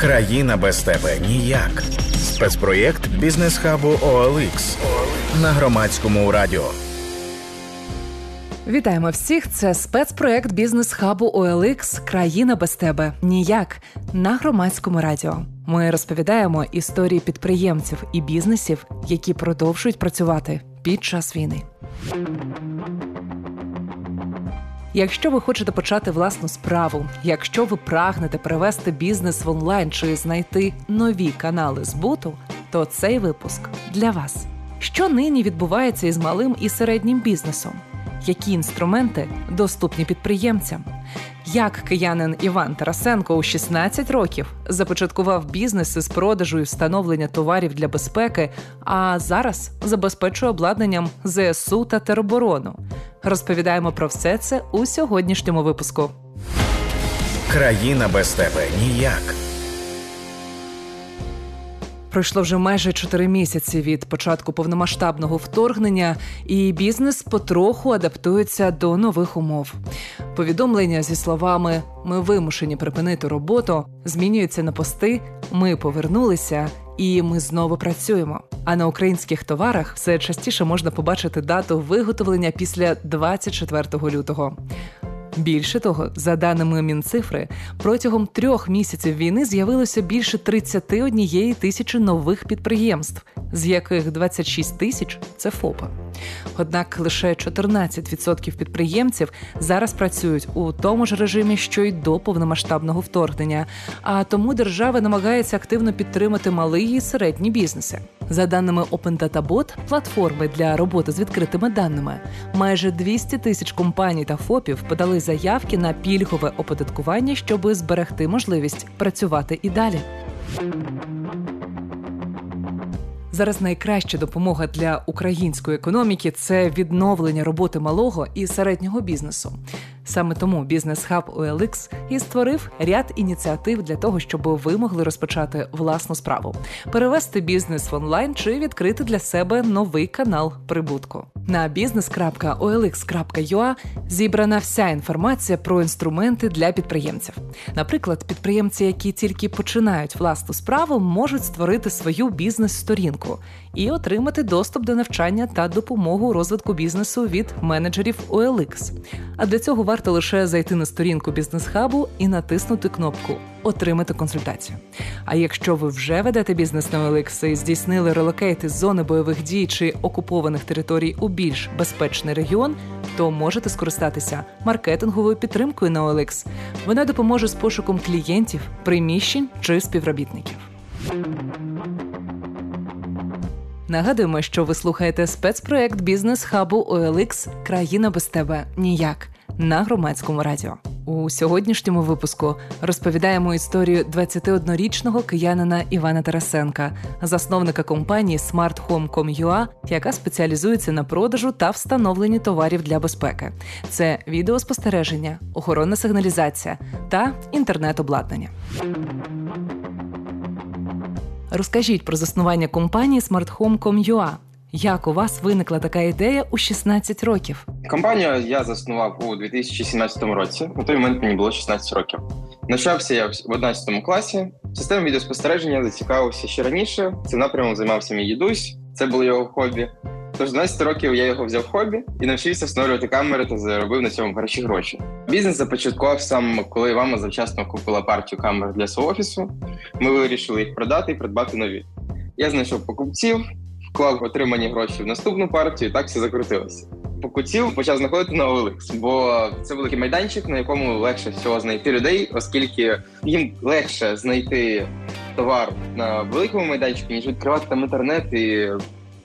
Країна без тебе ніяк. Спецпроєкт бізнес-хабу OLX на громадському радіо. Вітаємо всіх! Це спецпроект бізнес-хабу OLX Країна без тебе ніяк на громадському радіо. Ми розповідаємо історії підприємців і бізнесів, які продовжують працювати під час війни. Якщо ви хочете почати власну справу, якщо ви прагнете перевести бізнес в онлайн чи знайти нові канали збуту, то цей випуск для вас. Що нині відбувається із малим і середнім бізнесом? Які інструменти доступні підприємцям? Як киянин Іван Тарасенко у 16 років започаткував бізнес із продажу і встановлення товарів для безпеки, а зараз забезпечує обладнанням ЗСУ та тероборону. Розповідаємо про все це у сьогоднішньому випуску. Країна без тебе ніяк. Пройшло вже майже чотири місяці від початку повномасштабного вторгнення, і бізнес потроху адаптується до нових умов. Повідомлення зі словами Ми вимушені припинити роботу змінюються на пости. Ми повернулися і ми знову працюємо. А на українських товарах все частіше можна побачити дату виготовлення після 24 лютого. Більше того, за даними Мінцифри, протягом трьох місяців війни з'явилося більше 31 тисячі нових підприємств, з яких 26 тисяч це ФОПа. Однак лише 14% підприємців зараз працюють у тому ж режимі, що й до повномасштабного вторгнення. А тому держава намагається активно підтримати малий і середні бізнеси. За даними Open Data Bot, платформи для роботи з відкритими даними, майже 200 тисяч компаній та ФОПів подали заявки на пільгове оподаткування, щоб зберегти можливість працювати і далі. Зараз найкраща допомога для української економіки це відновлення роботи малого і середнього бізнесу. Саме тому бізнес-хаб OLX і створив ряд ініціатив для того, щоб ви могли розпочати власну справу, перевести бізнес в онлайн чи відкрити для себе новий канал прибутку. На business.olx.ua зібрана вся інформація про інструменти для підприємців. Наприклад, підприємці, які тільки починають власну справу, можуть створити свою бізнес-сторінку і отримати доступ до навчання та допомогу розвитку бізнесу від менеджерів OLX. А для цього варто лише зайти на сторінку бізнес-хабу і натиснути кнопку Отримати консультацію. А якщо ви вже ведете бізнес на OLX і здійснили релокейти з зони бойових дій чи окупованих територій у більш безпечний регіон, то можете скористатися маркетинговою підтримкою на OLX. Вона допоможе з пошуком клієнтів, приміщень чи співробітників. Нагадуємо, що ви слухаєте спецпроект бізнес-хабу OLX Країна без тебе ніяк на громадському радіо. У сьогоднішньому випуску розповідаємо історію 21-річного киянина Івана Тарасенка, засновника компанії SmartHome.com.ua, яка спеціалізується на продажу та встановленні товарів для безпеки. Це відеоспостереження, охоронна сигналізація та інтернет-обладнання. Розкажіть про заснування компанії SmartHome.com.ua. Як у вас виникла така ідея у 16 років? Компанію я заснував у 2017 році. На той момент мені було 16 років. Навчався я в 11 класі. Система відеоспостереження зацікавився ще раніше. Цим напрямом займався мій дідусь. Це було його хобі. Тож 12 років я його взяв хобі і навчився встановлювати камери та заробив на цьому хороші гроші. Бізнес започаткував сам, коли мама завчасно купила партію камер для свого офісу. Ми вирішили їх продати і придбати нові. Я знайшов покупців, вклав отримані гроші в наступну партію, і так все закрутилося. Покупців почав знаходити на OLX, бо це великий майданчик, на якому легше всього знайти людей, оскільки їм легше знайти товар на великому майданчику, ніж відкривати там інтернет і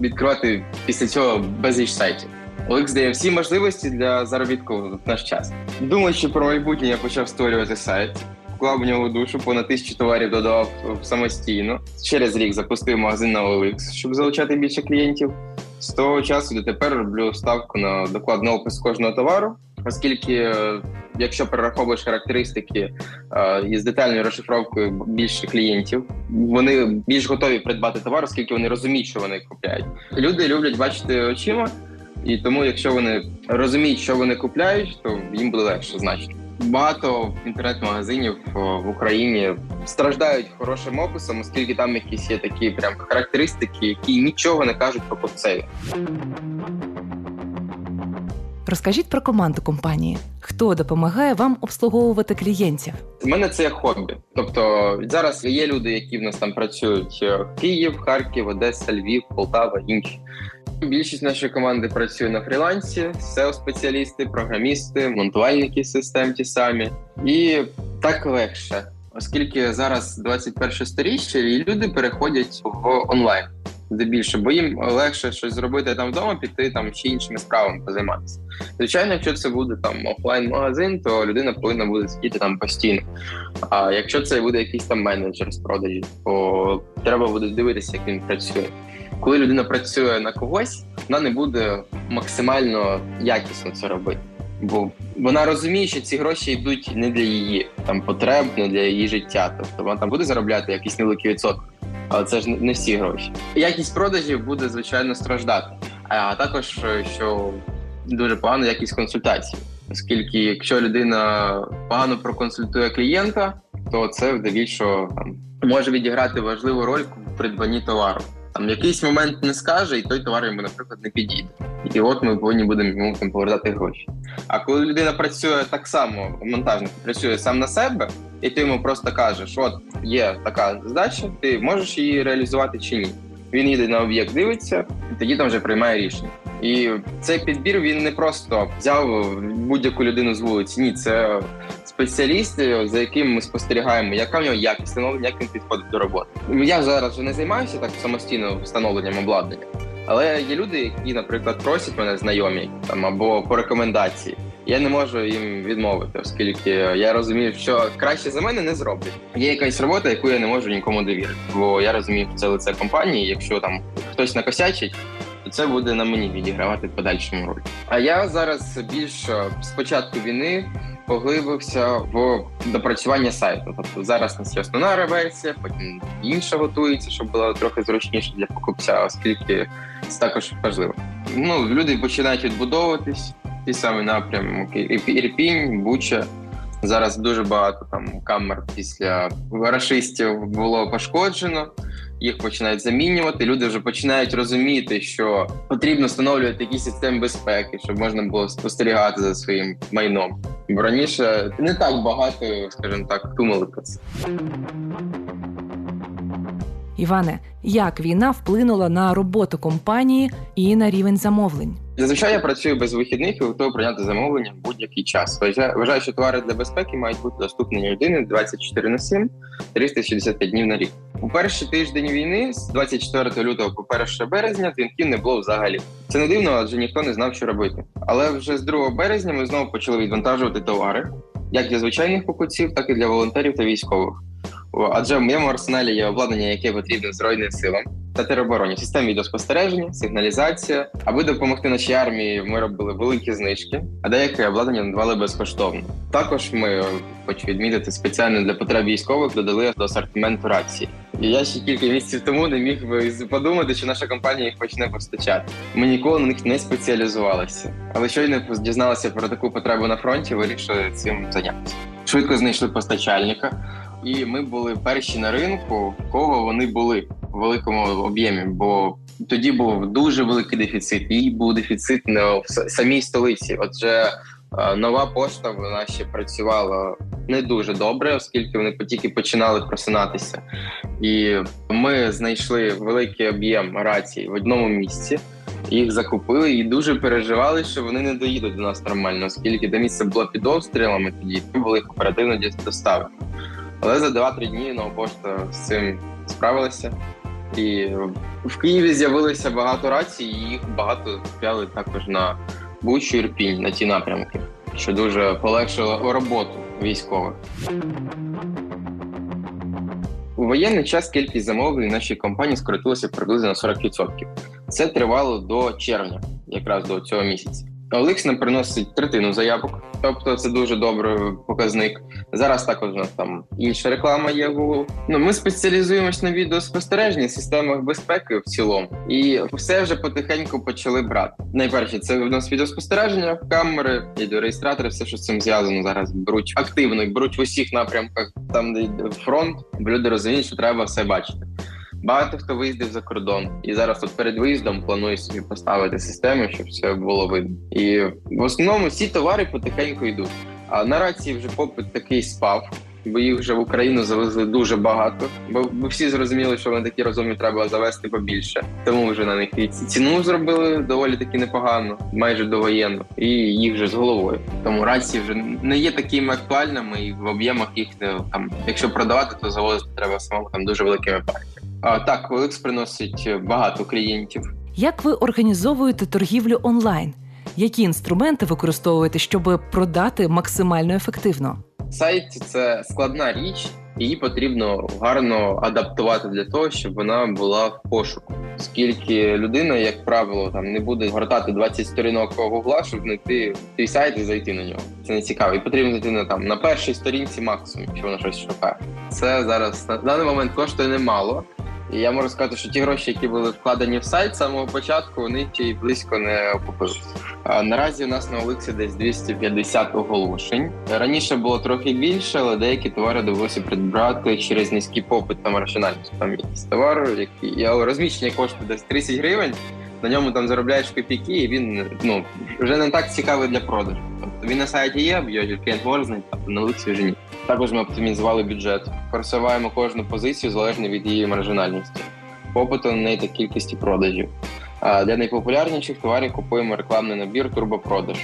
відкривати після цього безліч сайтів. OLX дає всі можливості для заробітку в наш час. Думаючи про майбутнє, я почав створювати сайт. Вклав в нього душу, понад тисячу товарів додавав самостійно. Через рік запустив магазин на OLX, щоб залучати більше клієнтів. З того часу до тепер роблю ставку на докладний опис кожного товару, оскільки, е, якщо перераховуєш характеристики е, із детальною розшифровкою більше клієнтів, вони більш готові придбати товар, оскільки вони розуміють, що вони купляють. Люди люблять бачити очима, і тому, якщо вони розуміють, що вони купляють, то їм буде легше значно. Багато інтернет-магазинів в Україні страждають хорошим описом, оскільки там якісь є такі прям характеристики, які нічого не кажуть про покупцеві. Розкажіть про команду компанії. Хто допомагає вам обслуговувати клієнтів? У мене це як хобі. Тобто зараз є люди, які в нас там працюють: е, Київ, Харків, Одеса, Львів, Полтава, інші. Більшість нашої команди працює на фрілансі, seo спеціалісти програмісти, монтувальники систем ті самі, і так легше, оскільки зараз 21 сторіччя, і люди переходять в онлайн здебільше, бо їм легше щось зробити там вдома, піти там ще іншими справами позайматися. Звичайно, якщо це буде там офлайн-магазин, то людина повинна буде сидіти там постійно. А якщо це буде якийсь там менеджер з продажі, то треба буде дивитися, як він працює. Коли людина працює на когось, вона не буде максимально якісно це робити. Бо вона розуміє, що ці гроші йдуть не для її там потреб, не для її життя. Тобто вона там буде заробляти якийсь невеликий відсоток але це ж не всі гроші. Якість продажів буде звичайно страждати, а також що дуже погана якість консультацій, оскільки якщо людина погано проконсультує клієнта, то це здебільшого там може відіграти важливу роль в придбанні товару. Там якийсь момент не скаже, і той товар йому, наприклад, не підійде. І от ми повинні будемо йому там повертати гроші. А коли людина працює так само, монтажник працює сам на себе, і ти йому просто кажеш: от є така задача, ти можеш її реалізувати чи ні. Він їде на об'єкт, дивиться, і тоді там вже приймає рішення. І цей підбір він не просто взяв будь-яку людину з вулиці. Ні, це спеціалісти, за яким ми спостерігаємо, яка в нього якість встановлення, як він підходить до роботи. Я зараз вже не займаюся так самостійно встановленням обладнання, але є люди, які, наприклад, просять мене знайомі там або по рекомендації. Я не можу їм відмовити, оскільки я розумію, що краще за мене не зроблять. Є якась робота, яку я не можу нікому довірити, бо я розумію, що це лице компанії. Якщо там хтось накосячить, то це буде на мені відігравати в подальшому роль. А я зараз більш з початку війни поглибився в допрацювання сайту. Тобто зараз у нас є основна версія, потім інша готується, щоб було трохи зручніше для покупця, оскільки це також важливо. Ну люди починають відбудовуватись ті самі напрямки Ірпінь, Буча. Зараз дуже багато там камер після рашистів було пошкоджено. Їх починають замінювати. Люди вже починають розуміти, що потрібно встановлювати якісь системи безпеки, щоб можна було спостерігати за своїм майном. Бо раніше не так багато, скажімо так, думали про це. Іване, як війна вплинула на роботу компанії і на рівень замовлень? Зазвичай я працюю без вихідних і готовий прийняти замовлення в будь-який час. Вважаю, що товари для безпеки мають бути доступні людини 24 на 7, 365 днів на рік. У перший тиждень війни з 24 лютого по 1 березня дзвінків не було взагалі. Це не дивно, адже ніхто не знав, що робити. Але вже з 2 березня ми знову почали відвантажувати товари як для звичайних покупців, так і для волонтерів та військових. Адже в моєму арсеналі є обладнання, яке потрібно Збройним силам та теробороні, системи відеоспостереження, сигналізація. Аби допомогти нашій армії, ми робили великі знижки, а деяке обладнання надавали безкоштовно. Також ми хочу відмітити спеціально для потреб військових додали до асортименту рації. Я ще кілька місяців тому не міг би подумати, що наша компанія їх почне постачати. Ми ніколи на них не спеціалізувалися, але щойно дізналися про таку потребу на фронті, вирішили цим зайнятися. Швидко знайшли постачальника і ми були перші на ринку, кого вони були в великому об'ємі. Бо тоді був дуже великий дефіцит, і був дефіцит не в самій столиці. Отже, нова пошта вона ще працювала не дуже добре, оскільки вони тільки починали просинатися. І ми знайшли великий об'єм рацій в одному місці. Їх закупили і дуже переживали, що вони не доїдуть до нас нормально, оскільки до місця було під обстрілами, тоді були їх оперативно доставити. Але за 2-3 дні нова пошта з цим справилася. І в Києві з'явилося багато рацій, і їх багато купляли також на Бучу Ірпінь, на ті напрямки, що дуже полегшило роботу військових. У воєнний час кількість замовлень нашій компанії скоротилася приблизно на 40%. Це тривало до червня, якраз до цього місяця. Нам приносить третину заявок, тобто це дуже добрий показник. Зараз також у там інша реклама є Google. Ну ми спеціалізуємось на відеоспостереженні, системах безпеки в цілому, і все вже потихеньку почали брати. Найперше це у нас відеоспостереження, камери, відеореєстратори, все що з цим зв'язано зараз беруть активно беруть в усіх напрямках, там де йде фронт, люди розуміють, що треба все бачити. Багато хто виїздив за кордон, і зараз тут перед виїздом планує собі поставити систему, щоб все було видно. І в основному всі товари потихеньку йдуть. А на рації вже попит такий спав, бо їх вже в Україну завезли дуже багато. Бо, бо всі зрозуміли, що вони такі розумні треба завести побільше. Тому вже на них і ціну зробили доволі таки непогано, майже довоєнно, і їх вже з головою. Тому рації вже не є такими актуальними, і в об'ємах їх не там, якщо продавати, то завозити треба самому там дуже великими партіями. Так, Великс приносить багато клієнтів. Як ви організовуєте торгівлю онлайн? Які інструменти використовуєте, щоб продати максимально ефективно? Сайт це складна річ, її потрібно гарно адаптувати для того, щоб вона була в пошуку. Оскільки людина, як правило, там не буде гортати 20 сторінок гугла, щоб знайти твій сайт і зайти на нього. Це не цікаво. І потрібно зайти на там на першій сторінці максимум, якщо вона щось шукає. Це зараз на даний момент коштує немало. І я можу сказати, що ті гроші, які були вкладені в сайт з самого початку, вони ще й близько не окупилися. Наразі у нас на OLX і десь 250 оголошень. Раніше було трохи більше, але деякі товари довелося прибрати через низький попит та маржинальність. Там якийсь товар, який розміщення коштує десь 30 гривень. На ньому там заробляєш копійки, і він ну вже не так цікавий для продажу. Тобто він на сайті є, його клієнт може а на OLX і вже ні. Також ми оптимізували бюджет, просуваємо кожну позицію залежно від її маржинальності, попиту на неї та кількості продажів. А для найпопулярніших товарів купуємо рекламний набір турбопродаж.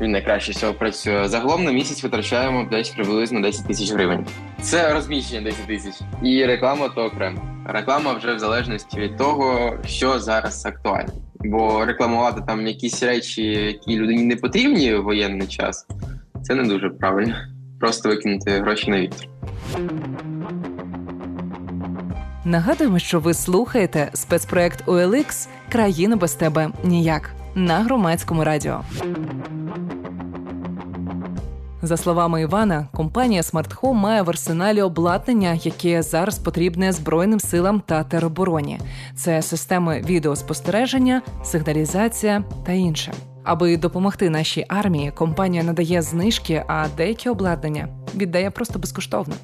Він найкраще всього працює. Загалом на місяць витрачаємо десь приблизно 10 тисяч гривень. Це розміщення 10 тисяч. І реклама то окремо. Реклама вже в залежності від того, що зараз актуально. Бо рекламувати там якісь речі, які людині не потрібні в воєнний час, це не дуже правильно просто викинути гроші на вітер. Нагадуємо, що ви слухаєте спецпроект OLX Країна без тебе ніяк на громадському радіо. За словами Івана, компанія Smart Home має в арсеналі обладнання, яке зараз потрібне Збройним силам та теробороні. Це системи відеоспостереження, сигналізація та інше. Аби допомогти нашій армії, компанія надає знижки, а деякі обладнання віддає просто безкоштовно.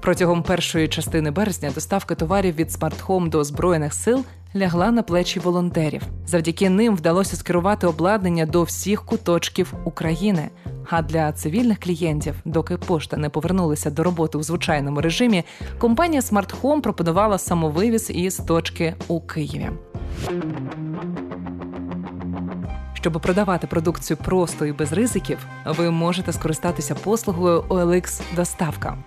Протягом першої частини березня доставка товарів від Smart Home до збройних сил лягла на плечі волонтерів. Завдяки ним вдалося скерувати обладнання до всіх куточків України. А для цивільних клієнтів, доки пошта не повернулася до роботи у звичайному режимі, компанія Smart Home пропонувала самовивіз із точки у Києві. Щоб продавати продукцію просто і без ризиків, ви можете скористатися послугою OLX доставка.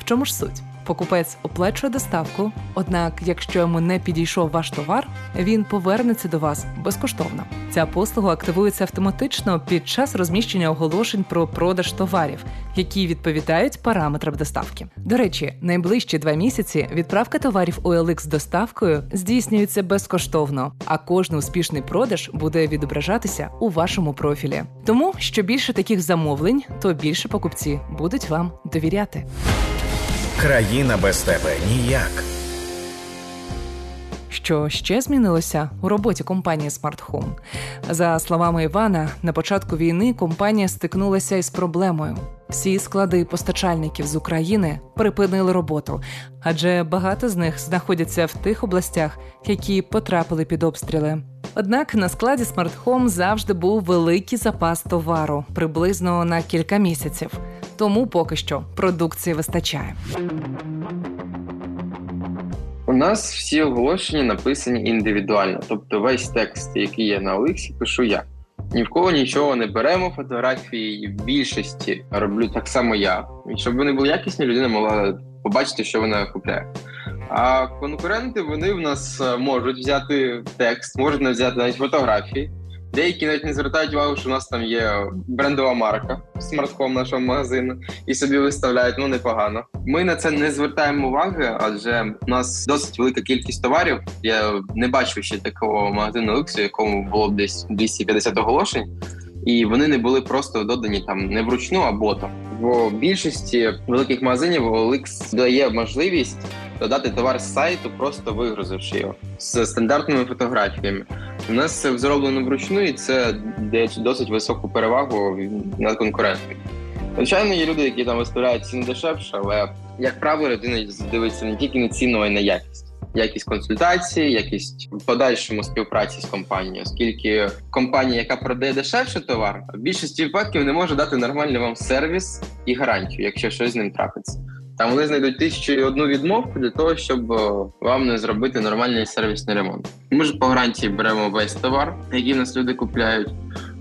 В чому ж суть? Покупець оплачує доставку, однак, якщо йому не підійшов ваш товар, він повернеться до вас безкоштовно. Ця послуга активується автоматично під час розміщення оголошень про продаж товарів, які відповідають параметрам доставки. До речі, найближчі два місяці відправка товарів OLX з доставкою здійснюється безкоштовно, а кожний успішний продаж буде відображатися у вашому профілі. Тому що більше таких замовлень, то більше покупці будуть вам довіряти. Країна без тебе ніяк. Що ще змінилося у роботі компанії Smart Home? За словами Івана, на початку війни компанія стикнулася із проблемою. Всі склади постачальників з України припинили роботу, адже багато з них знаходяться в тих областях, які потрапили під обстріли. Однак на складі Smart Home завжди був великий запас товару приблизно на кілька місяців. Тому поки що продукції вистачає. У нас всі оголошення написані індивідуально, тобто весь текст, який є на Олексі, пишу я. Ні в кого нічого не беремо, фотографії в більшості роблю так само я. І щоб вони були якісні, людина могла побачити, що вона купляє. А конкуренти вони в нас е, можуть взяти текст, можуть взяти навіть фотографії. Деякі навіть не звертають увагу, що у нас там є брендова марка смартком нашого магазину, і собі виставляють ну непогано. Ми на це не звертаємо уваги, адже у нас досить велика кількість товарів. Я не бачу ще такого магазину люксу, якому було б десь 250 оголошень. і вони не були просто додані там не вручну, а ботом. В більшості великих магазинів OLX дає можливість додати товар з сайту, просто вигрузивши його з стандартними фотографіями. У нас це зроблено вручну, і це дає досить високу перевагу над конкурентами. Звичайно, є люди, які там виставляють ціну дешевше, але як правило, людина дивиться не тільки на ціну, а й на якість. Якість консультації, якість в подальшому співпраці з компанією, оскільки компанія, яка продає дешевше товар, в більшості випадків не може дати нормальний вам сервіс і гарантію, якщо щось з ним трапиться. Там вони знайдуть тисячу і одну відмовку для того, щоб вам не зробити нормальний сервісний ремонт. Ми ж по гарантії беремо весь товар, який нас люди купляють,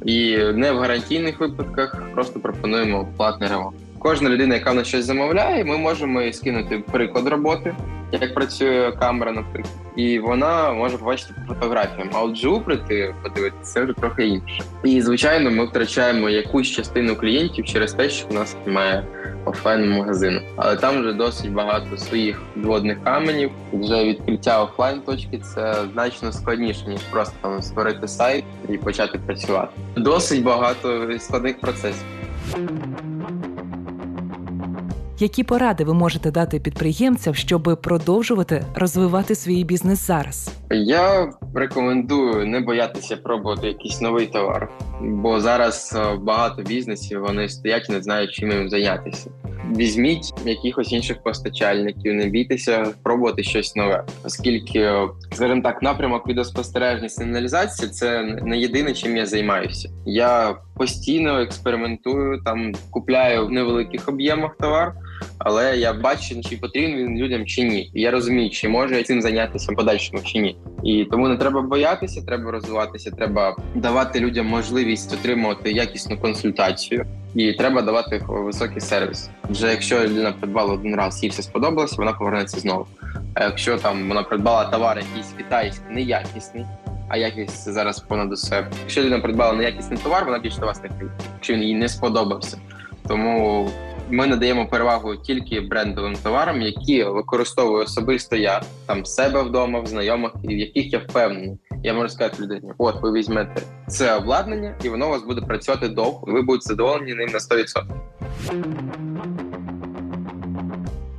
і не в гарантійних випадках просто пропонуємо платний ремонт. Кожна людина, яка на щось замовляє, ми можемо скинути приклад роботи, як працює камера, наприклад, і вона може побачити по фотографіям. А от живу прийти подивитися, це вже трохи інше. І звичайно, ми втрачаємо якусь частину клієнтів через те, що в нас немає офлайн магазину. Але там вже досить багато своїх дводних каменів. Вже відкриття офлайн точки це значно складніше ніж просто там створити сайт і почати працювати. Досить багато складних процесів. Які поради ви можете дати підприємцям, щоб продовжувати розвивати свій бізнес зараз? Я рекомендую не боятися пробувати якийсь новий товар, бо зараз е, багато бізнесів вони стоять не знають, чим їм зайнятися. Візьміть якихось інших постачальників, не бійтеся пробувати щось нове, оскільки, скажімо так, напрямок відеоспостереження сигналізації це не єдине, чим я займаюся. Я постійно експериментую, там купляю в невеликих об'ємах товар, але я бачу, чи потрібен він людям чи ні. І я розумію, чи можу я цим зайнятися подальшому чи ні. І тому не треба боятися, треба розвиватися, треба давати людям можливість отримувати якісну консультацію, і треба давати високий сервіс. Вже якщо людина придбала один раз, їй все сподобалося, вона повернеться знову. А якщо там вона придбала товар, якийсь китайський, неякісний. А якість зараз понад усе. Якщо людина придбала неякісний товар, вона більше до вас не прийде, якщо він їй не сподобався. Тому ми надаємо перевагу тільки брендовим товарам, які використовую особисто я там себе вдома, в знайомих, і в яких я впевнений. Я можу сказати людині: от ви візьмете це обладнання, і воно у вас буде працювати довго. Ви будете задоволені ним на 100%.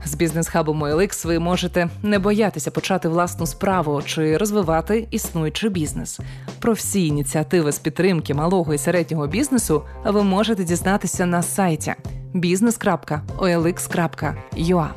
З бізнес-хабом OLX ви можете не боятися почати власну справу чи розвивати існуючий бізнес. Про всі ініціативи з підтримки малого і середнього бізнесу ви можете дізнатися на сайті business.olx.ua.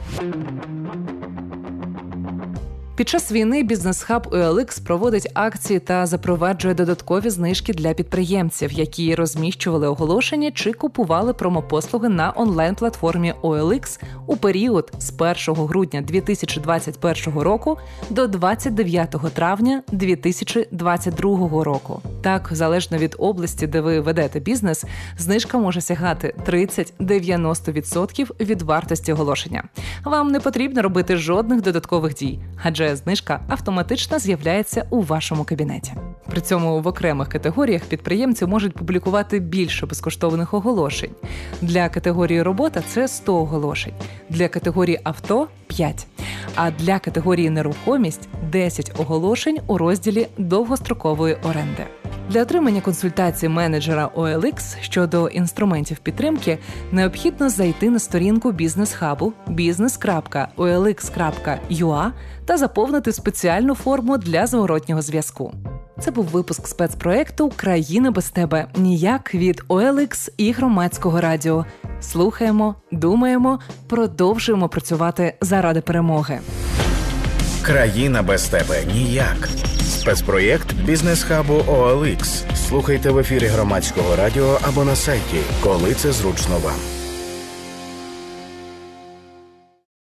Під час війни бізнес-хаб OLX проводить акції та запроваджує додаткові знижки для підприємців, які розміщували оголошення чи купували промопослуги на онлайн-платформі OLX у період з 1 грудня 2021 року до 29 травня 2022 року. Так, залежно від області, де ви ведете бізнес, знижка може сягати 30-90% від вартості оголошення. Вам не потрібно робити жодних додаткових дій, адже знижка автоматично з'являється у вашому кабінеті. При цьому в окремих категоріях підприємці можуть публікувати більше безкоштовних оголошень. Для категорії робота це 100 оголошень, для категорії авто 5. А для категорії нерухомість 10 оголошень у розділі довгострокової оренди. Для отримання консультації менеджера OLX щодо інструментів підтримки необхідно зайти на сторінку бізнес-хабу business.olx.ua та заповнити спеціальну форму для зворотнього зв'язку. Це був випуск спецпроекту Країна без тебе ніяк від OLX і громадського радіо. Слухаємо, думаємо, продовжуємо працювати заради перемоги. Країна без тебе ніяк. Спецпроєкт бізнес-хабу OLX. Слухайте в ефірі громадського радіо або на сайті, коли це зручно вам.